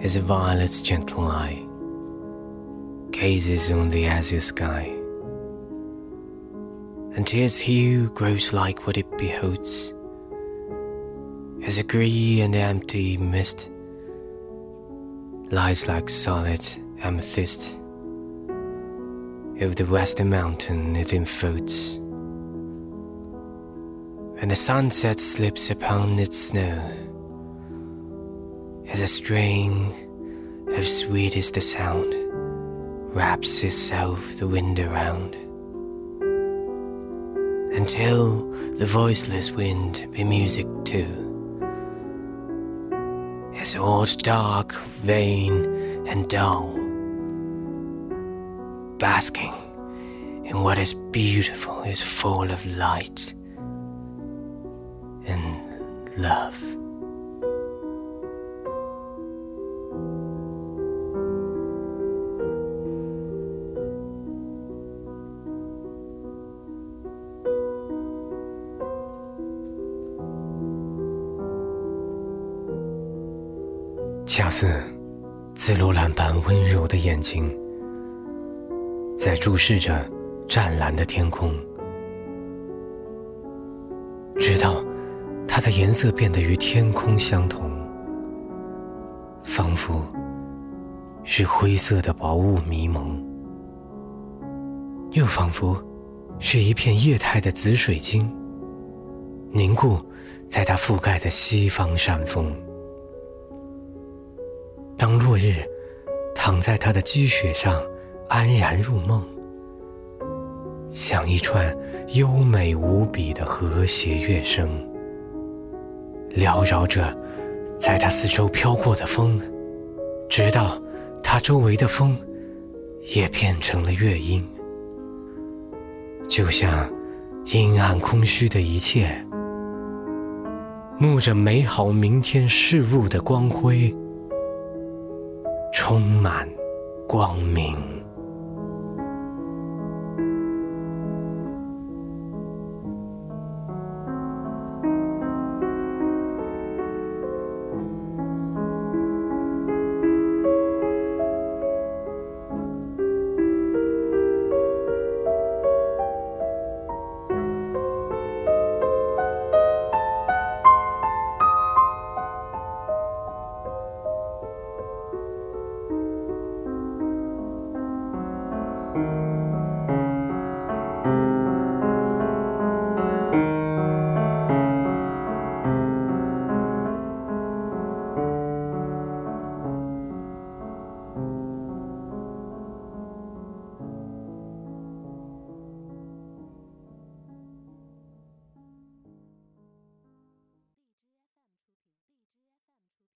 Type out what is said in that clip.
as a violet's gentle eye gazes on the azure sky. And its hue grows like what it beholds, as a grey and empty mist lies like solid amethyst over the western mountain it enfolds. And the sunset slips upon its snow, as a string of sweetest sound wraps itself the wind around, until the voiceless wind be music too. As aught dark, vain, and dull, basking in what is beautiful is full of light and love. 恰似紫罗兰般温柔的眼睛，在注视着湛蓝的天空，直到它的颜色变得与天空相同，仿佛是灰色的薄雾迷蒙，又仿佛是一片液态的紫水晶，凝固在它覆盖的西方山峰。当落日躺在他的积雪上，安然入梦，像一串优美无比的和谐乐声，缭绕着在他四周飘过的风，直到他周围的风也变成了乐音，就像阴暗空虚的一切，沐着美好明天事物的光辉。充满光明。